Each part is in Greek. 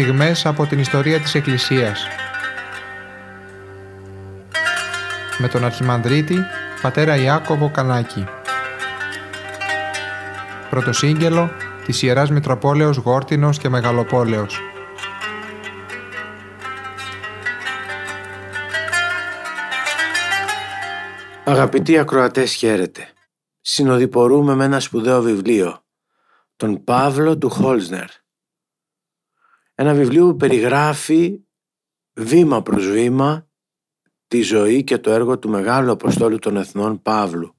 στιγμές από την ιστορία της Εκκλησίας. Με τον Αρχιμανδρίτη, πατέρα Ιάκωβο Κανάκη. Πρωτοσύγγελο της Ιεράς Μητροπόλεως Γόρτινος και Μεγαλοπόλεως. Αγαπητοί ακροατές χαίρετε. Συνοδοιπορούμε με ένα σπουδαίο βιβλίο, τον Παύλο του Χόλσνερ. Ένα βιβλίο που περιγράφει βήμα προς βήμα τη ζωή και το έργο του Μεγάλου Αποστόλου των Εθνών Παύλου.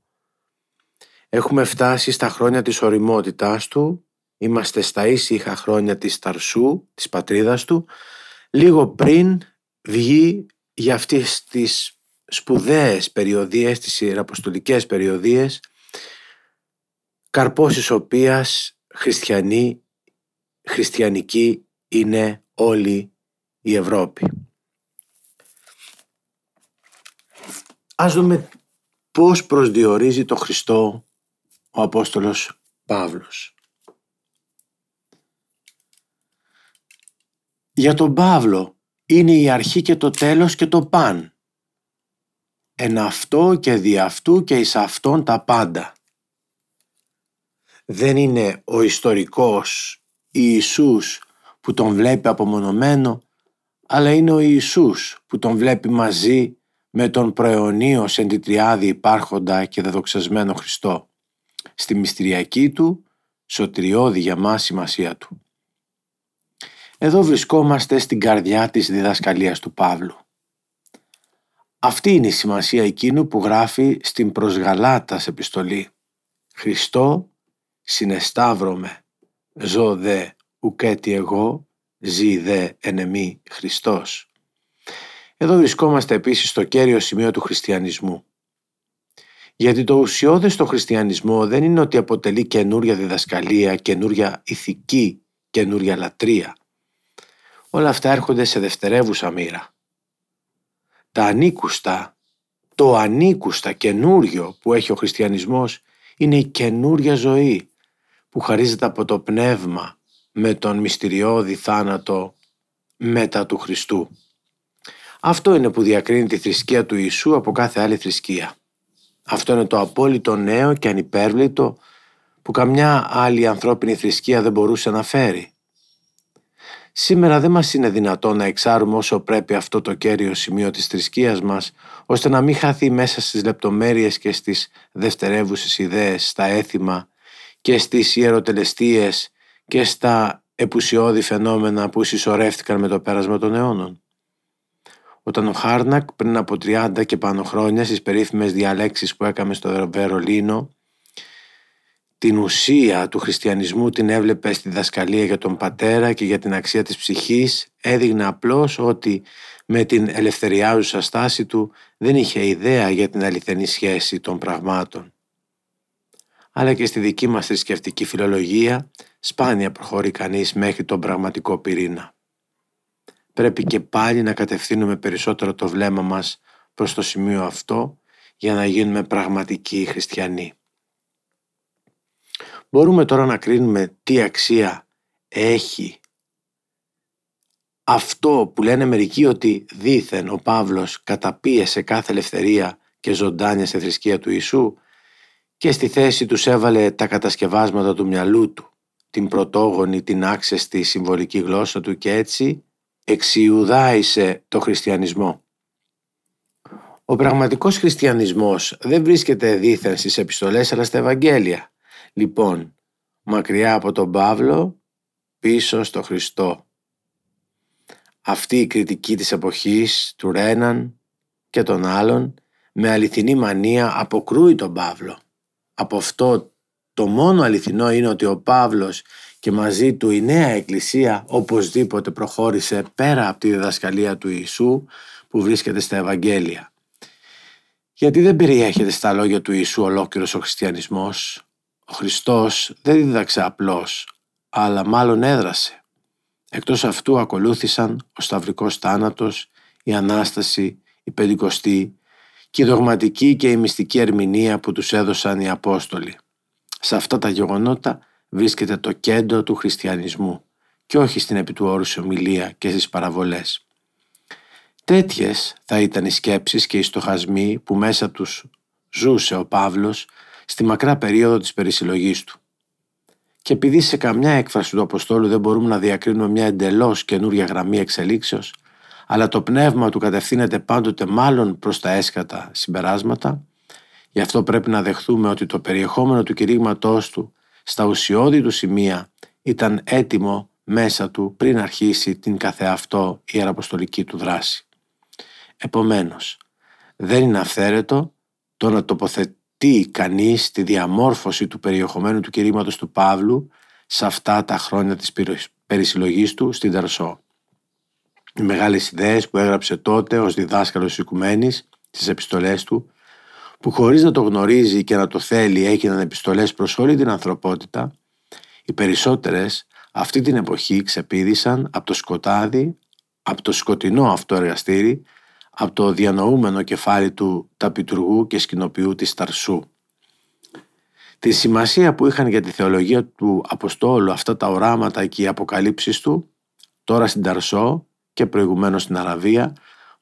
Έχουμε φτάσει στα χρόνια της οριμότητάς του, είμαστε στα ήσυχα χρόνια της Ταρσού, της πατρίδας του, λίγο πριν βγει για αυτές τις σπουδαίες περιοδίες, τις ιεραποστολικές περιοδίες, καρπός οποίας χριστιανοί, χριστιανική είναι όλη η Ευρώπη. Ας δούμε πώς προσδιορίζει το Χριστό ο Απόστολος Παύλος. Για τον Παύλο είναι η αρχή και το τέλος και το παν εν αυτό και δι' αυτού και εις αυτόν τα πάντα. Δεν είναι ο ιστορικός Ιησούς που τον βλέπει απομονωμένο, αλλά είναι ο Ιησούς που τον βλέπει μαζί με τον προαιωνίο εν τη τριάδη υπάρχοντα και δεδοξασμένο Χριστό, στη μυστηριακή του σωτηριώδη για μας σημασία του. Εδώ βρισκόμαστε στην καρδιά της διδασκαλίας του Παύλου. Αυτή είναι η σημασία εκείνου που γράφει στην προς Γαλάτας επιστολή. Χριστό συνεσταύρωμε, ζω δε ουκέτι εγώ, ζει δε εν Χριστός. Εδώ βρισκόμαστε επίσης στο κέριο σημείο του χριστιανισμού. Γιατί το ουσιώδες στο χριστιανισμό δεν είναι ότι αποτελεί καινούρια διδασκαλία, καινούρια ηθική, καινούρια λατρεία. Όλα αυτά έρχονται σε δευτερεύουσα μοίρα τα ανήκουστα, το ανήκουστα καινούριο που έχει ο χριστιανισμός είναι η καινούρια ζωή που χαρίζεται από το πνεύμα με τον μυστηριώδη θάνατο μετά του Χριστού. Αυτό είναι που διακρίνει τη θρησκεία του Ιησού από κάθε άλλη θρησκεία. Αυτό είναι το απόλυτο νέο και ανυπέρβλητο που καμιά άλλη ανθρώπινη θρησκεία δεν μπορούσε να φέρει. Σήμερα δεν μας είναι δυνατό να εξάρουμε όσο πρέπει αυτό το κέριο σημείο της θρησκείας μας, ώστε να μην χαθεί μέσα στις λεπτομέρειες και στις δευτερεύουσες ιδέες, στα έθιμα και στις ιεροτελεστίες και στα επουσιώδη φαινόμενα που συσσωρεύτηκαν με το πέρασμα των αιώνων. Όταν ο Χάρνακ πριν από 30 και πάνω χρόνια στις περίφημες διαλέξεις που έκαμε στο Βερολίνο την ουσία του χριστιανισμού την έβλεπε στη δασκαλία για τον πατέρα και για την αξία της ψυχής, έδειγνε απλώς ότι με την ελευθεριάζουσα στάση του δεν είχε ιδέα για την αληθινή σχέση των πραγμάτων. Αλλά και στη δική μας θρησκευτική φιλολογία σπάνια προχωρεί κανείς μέχρι τον πραγματικό πυρήνα. Πρέπει και πάλι να κατευθύνουμε περισσότερο το βλέμμα μας προς το σημείο αυτό για να γίνουμε πραγματικοί χριστιανοί. Μπορούμε τώρα να κρίνουμε τι αξία έχει αυτό που λένε μερικοί ότι δήθεν ο Παύλος καταπίεσε κάθε ελευθερία και ζωντάνια στη θρησκεία του Ιησού και στη θέση τους έβαλε τα κατασκευάσματα του μυαλού του, την πρωτόγονη, την άξεστη συμβολική γλώσσα του και έτσι εξιουδάησε το χριστιανισμό. Ο πραγματικός χριστιανισμός δεν βρίσκεται δήθεν στις επιστολές αλλά στα Ευαγγέλια Λοιπόν, μακριά από τον Παύλο, πίσω στο Χριστό. Αυτή η κριτική της εποχής, του Ρέναν και των άλλων, με αληθινή μανία αποκρούει τον Παύλο. Από αυτό το μόνο αληθινό είναι ότι ο Παύλος και μαζί του η νέα εκκλησία οπωσδήποτε προχώρησε πέρα από τη διδασκαλία του Ιησού που βρίσκεται στα Ευαγγέλια. Γιατί δεν περιέχεται στα λόγια του Ιησού ολόκληρος ο χριστιανισμός, ο Χριστός δεν δίδαξε απλώς, αλλά μάλλον έδρασε. Εκτός αυτού ακολούθησαν ο Σταυρικός Θάνατος, η Ανάσταση, η Πεντηκοστή και η δογματική και η μυστική ερμηνεία που τους έδωσαν οι Απόστολοι. Σε αυτά τα γεγονότα βρίσκεται το κέντρο του χριστιανισμού και όχι στην επί του όρους ομιλία και στις παραβολές. Τέτοιες θα ήταν οι σκέψεις και οι στοχασμοί που μέσα τους ζούσε ο Παύλος στη μακρά περίοδο της περισυλλογής του. Και επειδή σε καμιά έκφραση του Αποστόλου δεν μπορούμε να διακρίνουμε μια εντελώς καινούρια γραμμή εξελίξεως, αλλά το πνεύμα του κατευθύνεται πάντοτε μάλλον προς τα έσκατα συμπεράσματα, γι' αυτό πρέπει να δεχθούμε ότι το περιεχόμενο του κηρύγματός του στα ουσιώδη του σημεία ήταν έτοιμο μέσα του πριν αρχίσει την καθεαυτό ιεραποστολική του δράση. Επομένως, δεν είναι αυθαίρετο το να τοποθετεί κανείς τη διαμόρφωση του περιεχομένου του κηρύγματος του Παύλου σε αυτά τα χρόνια της περισυλλογής του στην Ταρσό. Οι μεγάλες ιδέες που έγραψε τότε ως διδάσκαλος της Οικουμένης στις επιστολές του, που χωρίς να το γνωρίζει και να το θέλει έγιναν επιστολές προς όλη την ανθρωπότητα, οι περισσότερες αυτή την εποχή ξεπίδησαν από το σκοτάδι, από το σκοτεινό αυτό εργαστήρι από το διανοούμενο κεφάλι του ταπιτουργού και σκηνοποιού της Ταρσού. Τη σημασία που είχαν για τη θεολογία του Αποστόλου αυτά τα οράματα και οι αποκαλύψεις του, τώρα στην Ταρσό και προηγουμένως στην Αραβία,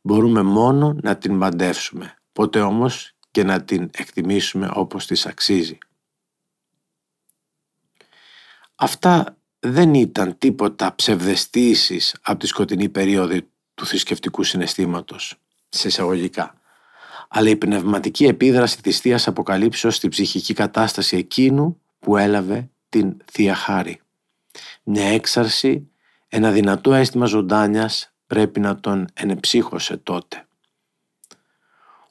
μπορούμε μόνο να την μαντεύσουμε, ποτέ όμως και να την εκτιμήσουμε όπως της αξίζει. Αυτά δεν ήταν τίποτα ψευδεστήσεις από τη σκοτεινή περίοδο του θρησκευτικού συναισθήματος σε εισαγωγικά. Αλλά η πνευματική επίδραση της Θείας Αποκαλύψεως στην ψυχική κατάσταση εκείνου που έλαβε την Θεία Χάρη. Μια έξαρση, ένα δυνατό αίσθημα ζωντάνιας πρέπει να τον ενεψύχωσε τότε.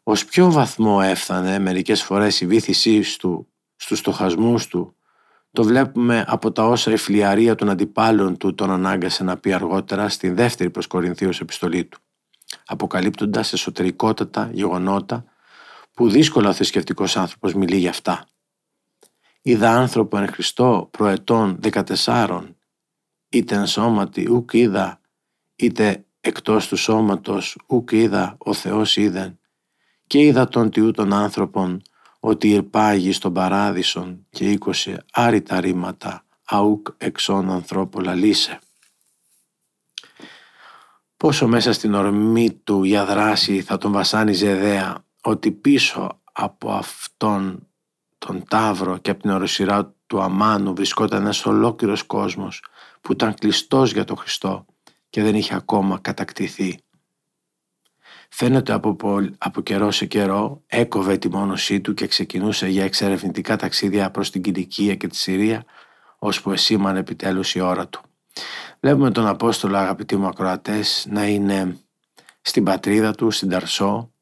Ως ποιο βαθμό έφτανε μερικές φορές η βήθησή του στους στοχασμούς του; Το βλέπουμε από τα όσα η φλιαρία των αντιπάλων του τον ανάγκασε να πει αργότερα στην δεύτερη προς Κορινθίους επιστολή του αποκαλύπτοντας εσωτερικότατα γεγονότα που δύσκολα ο θρησκευτικός άνθρωπος μιλεί για αυτά. Είδα άνθρωπο εν Χριστώ προετών 14, είτε εν σώματι ουκ είδα, είτε εκτός του σώματος ουκ είδα ο Θεός είδεν, και είδα τον τιού των άνθρωπων ότι ηρπάγει στον παράδεισον και οίκοσε άρρητα ρήματα αουκ εξών ανθρώπου λαλίσε πόσο μέσα στην ορμή του για δράση θα τον βασάνιζε ιδέα ότι πίσω από αυτόν τον Ταύρο και από την οροσυρά του Αμάνου βρισκόταν ένας ολόκληρος κόσμος που ήταν κλειστός για τον Χριστό και δεν είχε ακόμα κατακτηθεί. Φαίνεται από, από καιρό σε καιρό έκοβε τη μόνωσή του και ξεκινούσε για εξερευνητικά ταξίδια προς την Κιλικία και τη Συρία ώσπου εσήμανε επιτέλους η ώρα του. Βλέπουμε τον Απόστολο αγαπητοί μου ακροατές να είναι στην πατρίδα του, στην Ταρσό.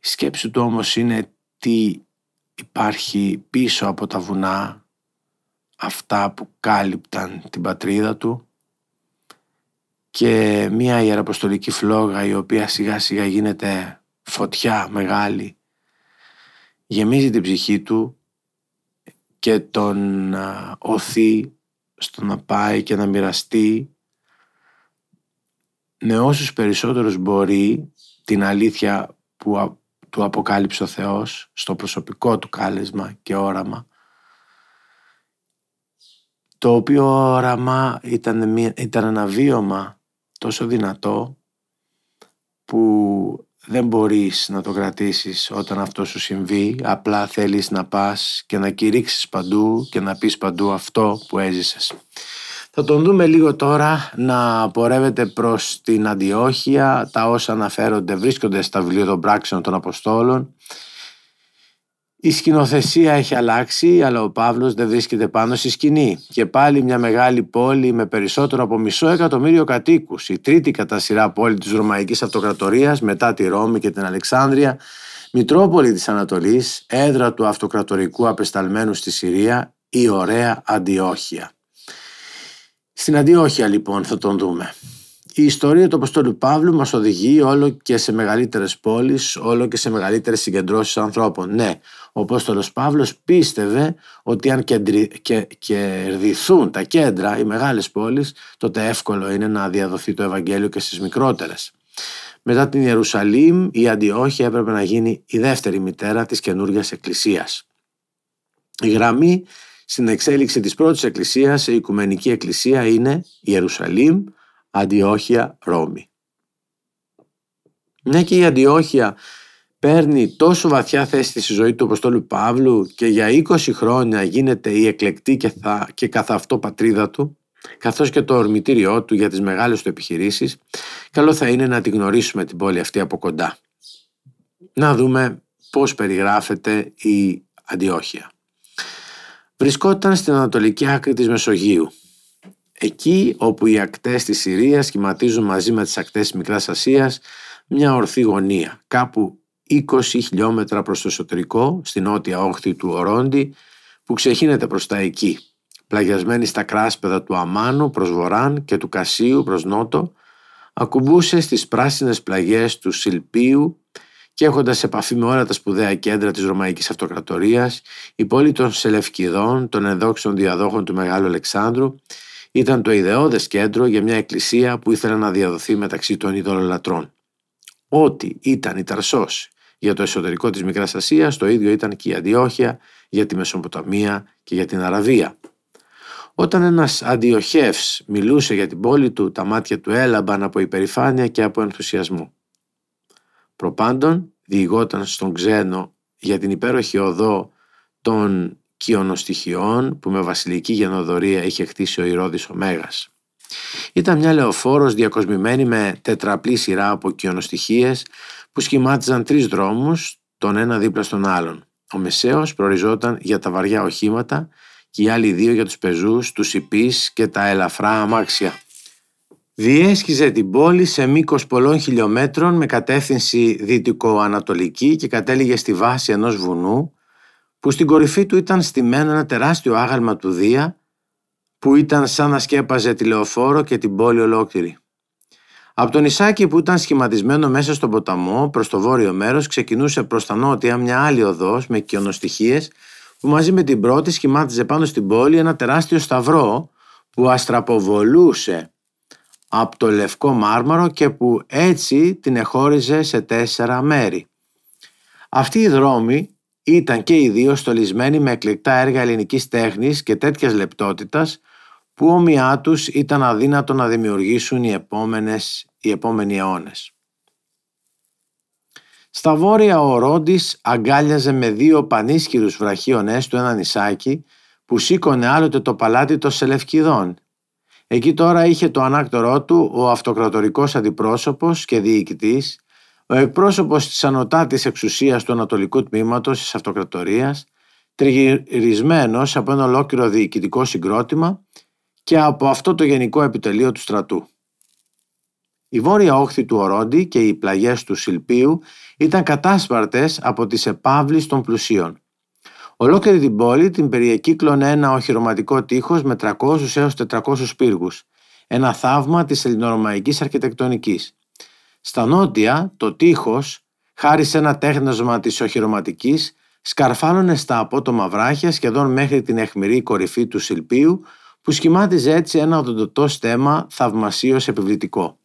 Η σκέψη του όμως είναι τι υπάρχει πίσω από τα βουνά αυτά που κάλυπταν την πατρίδα του και μια ιεραποστολική φλόγα η οποία σιγά σιγά γίνεται φωτιά μεγάλη γεμίζει την ψυχή του και τον οθεί στο να πάει και να μοιραστεί με όσους περισσότερους μπορεί την αλήθεια που του αποκάλυψε ο Θεός στο προσωπικό του κάλεσμα και όραμα. Το οποίο όραμα ήταν, ήταν ένα βίωμα τόσο δυνατό που δεν μπορείς να το κρατήσεις όταν αυτό σου συμβεί. Απλά θέλεις να πας και να κηρύξεις παντού και να πεις παντού αυτό που έζησες. Θα τον δούμε λίγο τώρα να πορεύεται προς την Αντιόχεια, τα όσα αναφέρονται βρίσκονται στα βιβλία των πράξεων των Αποστόλων η σκηνοθεσία έχει αλλάξει, αλλά ο Παύλος δεν βρίσκεται πάνω στη σκηνή. Και πάλι μια μεγάλη πόλη με περισσότερο από μισό εκατομμύριο κατοίκους, η τρίτη κατά σειρά πόλη της Ρωμαϊκής Αυτοκρατορίας μετά τη Ρώμη και την Αλεξάνδρεια, Μητρόπολη της Ανατολής, έδρα του αυτοκρατορικού απεσταλμένου στη Συρία, η ωραία Αντιόχεια. Στην Αντιόχεια λοιπόν θα τον δούμε. Η ιστορία του Αποστόλου Παύλου μας οδηγεί όλο και σε μεγαλύτερες πόλεις, όλο και σε μεγαλύτερες συγκεντρώσεις ανθρώπων. Ναι, ο Απόστολος Παύλος πίστευε ότι αν κερδιθούν τα κέντρα, οι μεγάλες πόλεις, τότε εύκολο είναι να διαδοθεί το Ευαγγέλιο και στις μικρότερες. Μετά την Ιερουσαλήμ, η Αντιόχεια έπρεπε να γίνει η δεύτερη μητέρα της καινούργιας εκκλησίας. Η γραμμή στην εξέλιξη της πρώτης εκκλησίας η Οικουμενική Εκκλησία είναι Ιερουσαλήμ, Αντιόχεια, Ρώμη. Μια και η Αντιόχεια παίρνει τόσο βαθιά θέση στη ζωή του Αποστόλου Παύλου και για 20 χρόνια γίνεται η εκλεκτή και, θα, και καθ' αυτό πατρίδα του, καθώς και το ορμητήριό του για τις μεγάλες του επιχειρήσεις, καλό θα είναι να τη γνωρίσουμε την πόλη αυτή από κοντά. Να δούμε πώς περιγράφεται η Αντιόχεια. Βρισκόταν στην ανατολική άκρη της Μεσογείου, εκεί όπου οι ακτές της Συρίας σχηματίζουν μαζί με τις ακτές της Μικράς Ασίας μια ορθή γωνία, κάπου 20 χιλιόμετρα προς το εσωτερικό, στην νότια όχθη του Ορόντι, που ξεχύνεται προς τα εκεί, πλαγιασμένη στα κράσπεδα του Αμάνου προς βοράν και του Κασίου προς νότο, ακουμπούσε στις πράσινες πλαγιές του Σιλπίου και έχοντας επαφή με όλα τα σπουδαία κέντρα της Ρωμαϊκής Αυτοκρατορίας, η πόλη των Σελευκηδών, των ενδόξων διαδόχων του Μεγάλου Αλεξάνδρου, ήταν το ιδεώδες κέντρο για μια εκκλησία που ήθελε να διαδοθεί μεταξύ των ειδωλολατρών. Ό,τι ήταν η Ταρσός για το εσωτερικό της Μικράς Ασίας, το ίδιο ήταν και η Αντιόχεια για τη Μεσοποταμία και για την Αραβία. Όταν ένας αντιοχεύς μιλούσε για την πόλη του, τα μάτια του έλαμπαν από υπερηφάνεια και από ενθουσιασμό. Προπάντων διηγόταν στον ξένο για την υπέροχη οδό των κοιονοστοιχειών που με βασιλική γενοδορία είχε χτίσει ο Ηρώδης ο Μέγας. Ήταν μια λεωφόρος διακοσμημένη με τετραπλή σειρά από κοιονοστοιχίες που σχημάτιζαν τρεις δρόμους, τον ένα δίπλα στον άλλον. Ο μεσαίος προοριζόταν για τα βαριά οχήματα και οι άλλοι δύο για τους πεζούς, τους υπείς και τα ελαφρά αμάξια. Διέσχιζε την πόλη σε μήκος πολλών χιλιόμετρων με κατεύθυνση δυτικο-ανατολική και κατέληγε στη βάση ενός βουνού που στην κορυφή του ήταν στημένο ένα τεράστιο άγαλμα του Δία που ήταν σαν να σκέπαζε τη λεωφόρο και την πόλη ολόκληρη. Από τον Ισάκη που ήταν σχηματισμένο μέσα στον ποταμό προς το βόρειο μέρος ξεκινούσε προς τα νότια μια άλλη οδός με κοιονοστοιχίες που μαζί με την πρώτη σχημάτιζε πάνω στην πόλη ένα τεράστιο σταυρό που αστραποβολούσε από το λευκό μάρμαρο και που έτσι την εχώριζε σε τέσσερα μέρη. Αυτοί οι δρόμοι ήταν και οι δύο στολισμένοι με εκλεκτά έργα ελληνικής τέχνης και τέτοιας λεπτότητας που όμοιά τους ήταν αδύνατο να δημιουργήσουν οι, επόμενες, οι επόμενοι αιώνες. Στα βόρεια ο Ρόντις αγκάλιαζε με δύο πανίσχυρους βραχίονες του ένα νησάκι που σήκωνε άλλοτε το παλάτι των Σελευκηδών. Εκεί τώρα είχε το ανάκτορό του ο αυτοκρατορικός αντιπρόσωπος και διοικητής, ο εκπρόσωπος της ανωτάτης εξουσίας του Ανατολικού Τμήματος της Αυτοκρατορίας, τριγυρισμένος από ένα ολόκληρο διοικητικό συγκρότημα και από αυτό το γενικό επιτελείο του στρατού. Η βόρεια όχθη του Ορόντι και οι πλαγιές του Σιλπίου ήταν κατάσπαρτες από τις επάβλεις των πλουσίων. Ολόκληρη την πόλη την περιεκύκλωνε ένα οχυρωματικό τείχος με 300 έως 400 πύργους, ένα θαύμα της ελληνορωμαϊκής αρχιτεκτονικής. Στα νότια, το τείχος, χάρη σε ένα τέχνασμα της οχυρωματικής, σκαρφάλωνε στα απότομα βράχια σχεδόν μέχρι την εχμηρή κορυφή του Σιλπίου, που σχημάτιζε έτσι ένα οδοντοτό στέμα θαυμασίως επιβλητικό.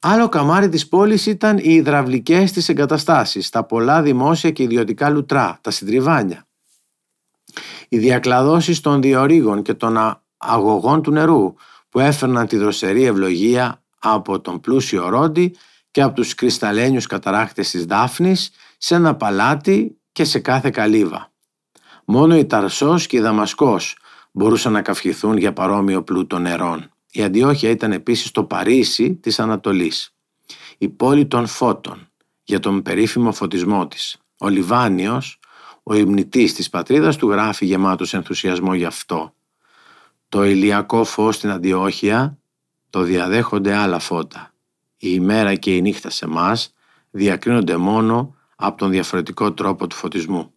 Άλλο καμάρι της πόλης ήταν οι υδραυλικές της εγκαταστάσεις, τα πολλά δημόσια και ιδιωτικά λουτρά, τα συντριβάνια. Οι διακλαδώσεις των διορίγων και των αγωγών του νερού που έφερναν τη δροσερή ευλογία από τον πλούσιο ρόντι και από τους κρυσταλλένιους καταράχτες της Δάφνης σε ένα παλάτι και σε κάθε καλύβα. Μόνο η Ταρσός και η Δαμασκός μπορούσαν να καυχηθούν για παρόμοιο πλούτο νερών. Η Αντιόχεια ήταν επίσης το Παρίσι της Ανατολής. Η πόλη των φώτων για τον περίφημο φωτισμό της. Ο Λιβάνιος, ο υμνητής της πατρίδας του γράφει γεμάτος ενθουσιασμό γι' αυτό. Το ηλιακό φως στην Αντιόχεια το διαδέχονται άλλα φώτα. Η ημέρα και η νύχτα σε μας διακρίνονται μόνο από τον διαφορετικό τρόπο του φωτισμού.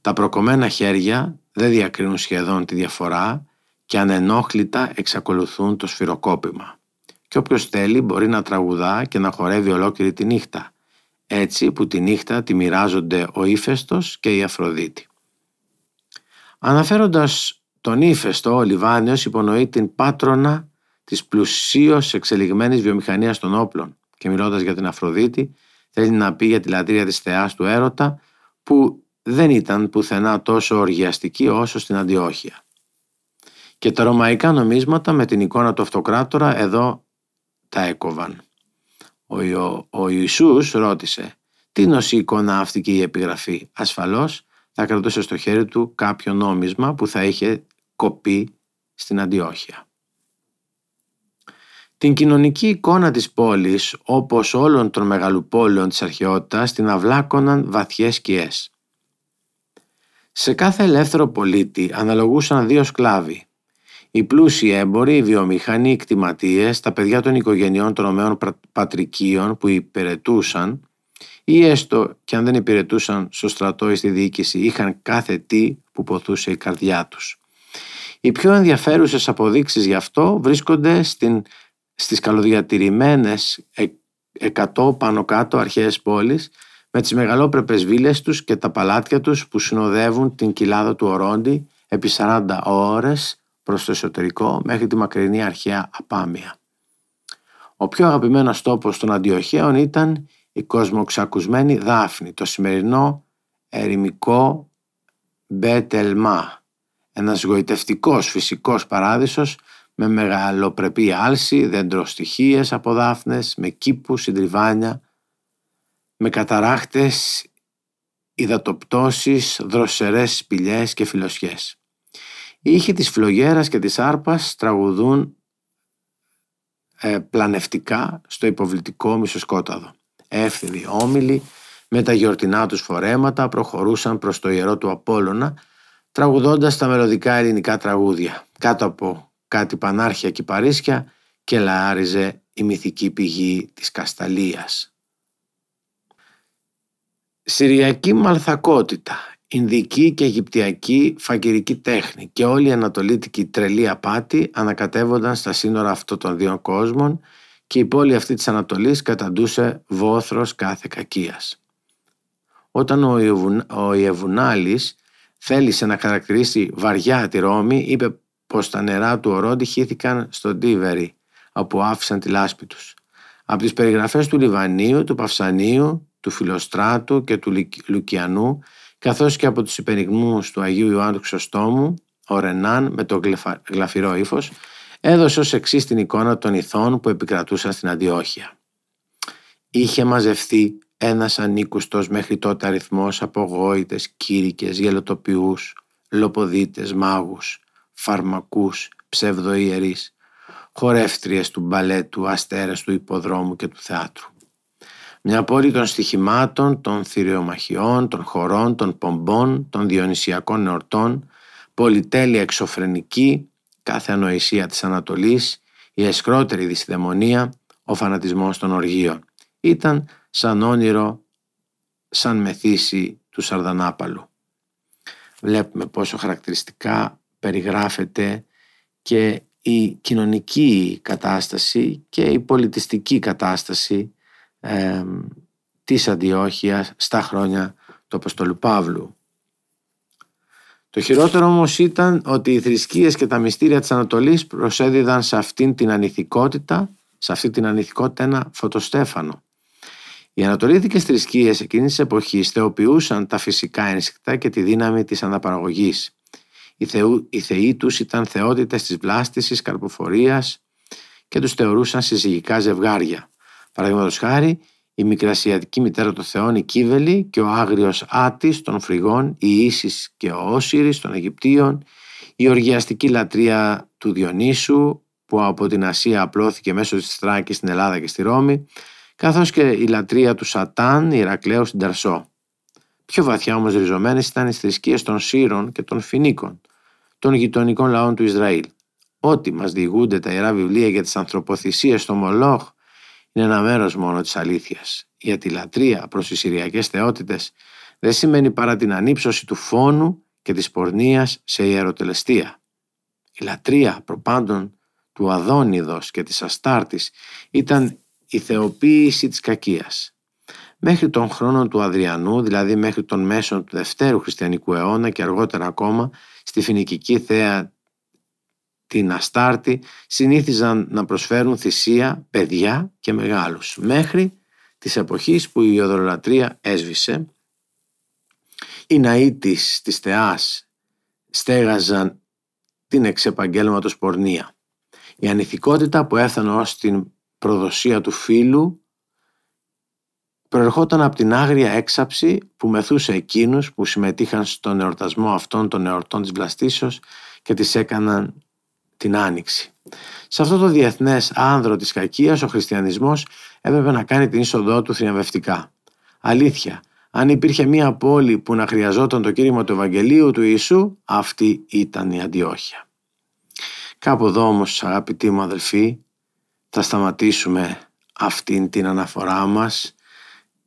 Τα προκομμένα χέρια δεν διακρίνουν σχεδόν τη διαφορά και ανενόχλητα εξακολουθούν το σφυροκόπημα. Και όποιος θέλει μπορεί να τραγουδά και να χορεύει ολόκληρη τη νύχτα, έτσι που τη νύχτα τη μοιράζονται ο ύφεστος και η Αφροδίτη. Αναφέροντας τον ύφεστο, ο Λιβάνιος υπονοεί την πάτρονα της πλουσίως εξελιγμένης βιομηχανίας των όπλων και μιλώντας για την Αφροδίτη θέλει να πει για τη λατρεία της θεάς του έρωτα που δεν ήταν πουθενά τόσο οργιαστική όσο στην Αντιόχεια. Και τα ρωμαϊκά νομίσματα με την εικόνα του αυτοκράτορα εδώ τα έκοβαν. Ο, Ιω, ο Ιησούς ρώτησε τι νοσεί εικόνα αυτή και η επιγραφή; Ασφαλώς θα κρατούσε στο χέρι του κάποιο νόμισμα που θα είχε κοπεί στην Αντιόχεια. Την κοινωνική εικόνα της πόλης, όπως όλων των μεγαλοπόλεων της αρχαιότητας, την αυλάκωναν βαθιές σκιές. Σε κάθε ελεύθερο πολίτη αναλογούσαν δύο σκλάβοι. Οι πλούσιοι έμποροι, οι βιομηχανοί, οι κτηματίες, τα παιδιά των οικογενειών των ομαίων πατρικίων που υπηρετούσαν ή έστω και αν δεν υπηρετούσαν στο στρατό ή στη διοίκηση είχαν κάθε τι που ποθούσε η καρδιά τους. Οι πιο ενδιαφέρουσες αποδείξεις γι' αυτό βρίσκονται στην, στις καλοδιατηρημένες εκατό πάνω κάτω αρχαίες πόλεις με τις μεγαλόπρεπες βίλες τους και τα παλάτια τους που συνοδεύουν την κοιλάδα του Ορόντι επί 40 ώρες προς το εσωτερικό μέχρι τη μακρινή αρχαία Απάμια. Ο πιο αγαπημένος τόπος των Αντιοχαίων ήταν η κοσμοξακουσμένη Δάφνη, το σημερινό ερημικό Μπέτελμά, ένας γοητευτικός φυσικός παράδεισος με μεγαλοπρεπή άλση, δεντροστοιχίες από δάφνες, με κήπους, συντριβάνια, με καταράχτες, υδατοπτώσεις, δροσερές σπηλιές και φιλοσιές. Οι ήχοι της φλογέρας και της άρπας τραγουδούν ε, πλανευτικά στο υποβλητικό μισοσκόταδο. Εύθυδοι όμιλοι με τα γιορτινά τους φορέματα προχωρούσαν προς το ιερό του Απόλλωνα τραγουδώντας τα μελωδικά ελληνικά τραγούδια. Κάτω από κάτι πανάρχια και παρίσια και λαάριζε η μυθική πηγή της Κασταλίας. Συριακή μαλθακότητα, Ινδική και Αιγυπτιακή φακυρική τέχνη και όλη η ανατολίτικη τρελή απάτη ανακατεύονταν στα σύνορα αυτών των δύο κόσμων και η πόλη αυτή της Ανατολής καταντούσε βόθρος κάθε κακίας. Όταν ο, Ιεβουν, ο Ιεβουνάλης θέλησε να χαρακτηρίσει βαριά τη Ρώμη, είπε πως τα νερά του ορόντι χύθηκαν στον Τίβερη, όπου άφησαν τη λάσπη τους. Από τις περιγραφές του Λιβανίου, του Παυσανίου, του Φιλοστράτου και του Λουκιανού, καθώς και από τους υπερηγμούς του Αγίου Ιωάννου Χρυσοστόμου, ο Ρενάν με το γλαφυρό ύφος, έδωσε ως εξής την εικόνα των ηθών που επικρατούσαν στην Αντιόχεια. Είχε μαζευτεί ένας ανήκουστος μέχρι τότε αριθμός από γόητες, κήρυκες, γελοτοποιούς, λοποδίτες, μάγους, φαρμακούς, ψευδοϊερείς, χορεύτριες του μπαλέτου, αστέρες του υποδρόμου και του θεάτρου. Μια πόλη των στοιχημάτων, των θηριομαχιών, των χωρών, των πομπών, των διονυσιακών εορτών, πολυτέλεια εξωφρενική, κάθε ανοησία της Ανατολής, η εσκρότερη δυσδαιμονία, ο φανατισμός των οργείων. Ήταν σαν όνειρο, σαν μεθύσι του Σαρδανάπαλου. Βλέπουμε πόσο χαρακτηριστικά περιγράφεται και η κοινωνική κατάσταση και η πολιτιστική κατάσταση ε, της Αντιόχειας στα χρόνια του Αποστολού Παύλου. Το χειρότερο όμως ήταν ότι οι θρησκείες και τα μυστήρια της Ανατολής προσέδιδαν σε αυτήν την ανηθικότητα, σε αυτή την ανηθικότητα ένα φωτοστέφανο. Οι ανατολίτικες θρησκείες εκείνης της εποχής θεοποιούσαν τα φυσικά ένστικτα και τη δύναμη της αναπαραγωγής. Οι, θεού, οι θεοί τους ήταν θεότητες της βλάστησης, καρποφορίας και τους θεωρούσαν συζυγικά ζευγάρια. Παραδείγματος χάρη, η μικρασιατική μητέρα των θεών, η Κύβελη και ο άγριος Άτης των Φρυγών, η Ίσης και ο Όσυρης των Αιγυπτίων, η οργιαστική λατρεία του Διονύσου που από την Ασία απλώθηκε μέσω της Θράκης στην Ελλάδα και στη Ρώμη, καθώς και η λατρεία του Σατάν, Ηρακλέου στην Ταρσό. Πιο βαθιά όμως ριζωμένες ήταν οι θρησκείες των Σύρων και των Φινίκων, των γειτονικών λαών του Ισραήλ. Ό,τι μας διηγούνται τα Ιερά Βιβλία για τις ανθρωποθυσίες στο Μολόχ είναι ένα μέρος μόνο της αλήθειας. Γιατί η λατρεία προς τις Συριακές θεότητες δεν σημαίνει παρά την ανύψωση του φόνου και της πορνείας σε ιεροτελεστία. Η λατρεία προπάντων του Αδόνιδος και της Αστάρτης ήταν η θεοποίηση της κακίας. Μέχρι τον χρόνο του Αδριανού, δηλαδή μέχρι τον μέσο του δευτέρου χριστιανικού αιώνα και αργότερα ακόμα στη φινικική θέα την Αστάρτη συνήθιζαν να προσφέρουν θυσία παιδιά και μεγάλους μέχρι της εποχής που η ιοδρολατρία έσβησε Οι ναοί της, της θεάς στέγαζαν την εξεπαγγέλματος πορνεία. Η ανηθικότητα που έφτανε ως την προδοσία του φίλου προερχόταν από την άγρια έξαψη που μεθούσε εκείνους που συμμετείχαν στον εορτασμό αυτών των εορτών της βλαστήσεως και τις έκαναν την άνοιξη. Σε αυτό το διεθνές άνδρο της κακίας ο χριστιανισμός έπρεπε να κάνει την είσοδό του θριαμβευτικά. Αλήθεια, αν υπήρχε μία πόλη που να χρειαζόταν το κήρυγμα του Ευαγγελίου του Ιησού, αυτή ήταν η Αντιόχεια. Κάπου εδώ όμως αγαπητοί μου αδελφοί θα σταματήσουμε αυτήν την αναφορά μας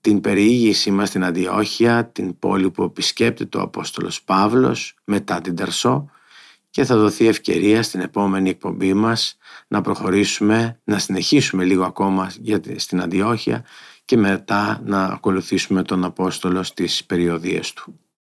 την περιήγησή μας στην Αντιόχεια, την πόλη που επισκέπτεται ο Απόστολος Παύλος μετά την Τερσό και θα δοθεί ευκαιρία στην επόμενη εκπομπή μας να προχωρήσουμε, να συνεχίσουμε λίγο ακόμα στην Αντιόχεια και μετά να ακολουθήσουμε τον Απόστολο στις περιοδίες του.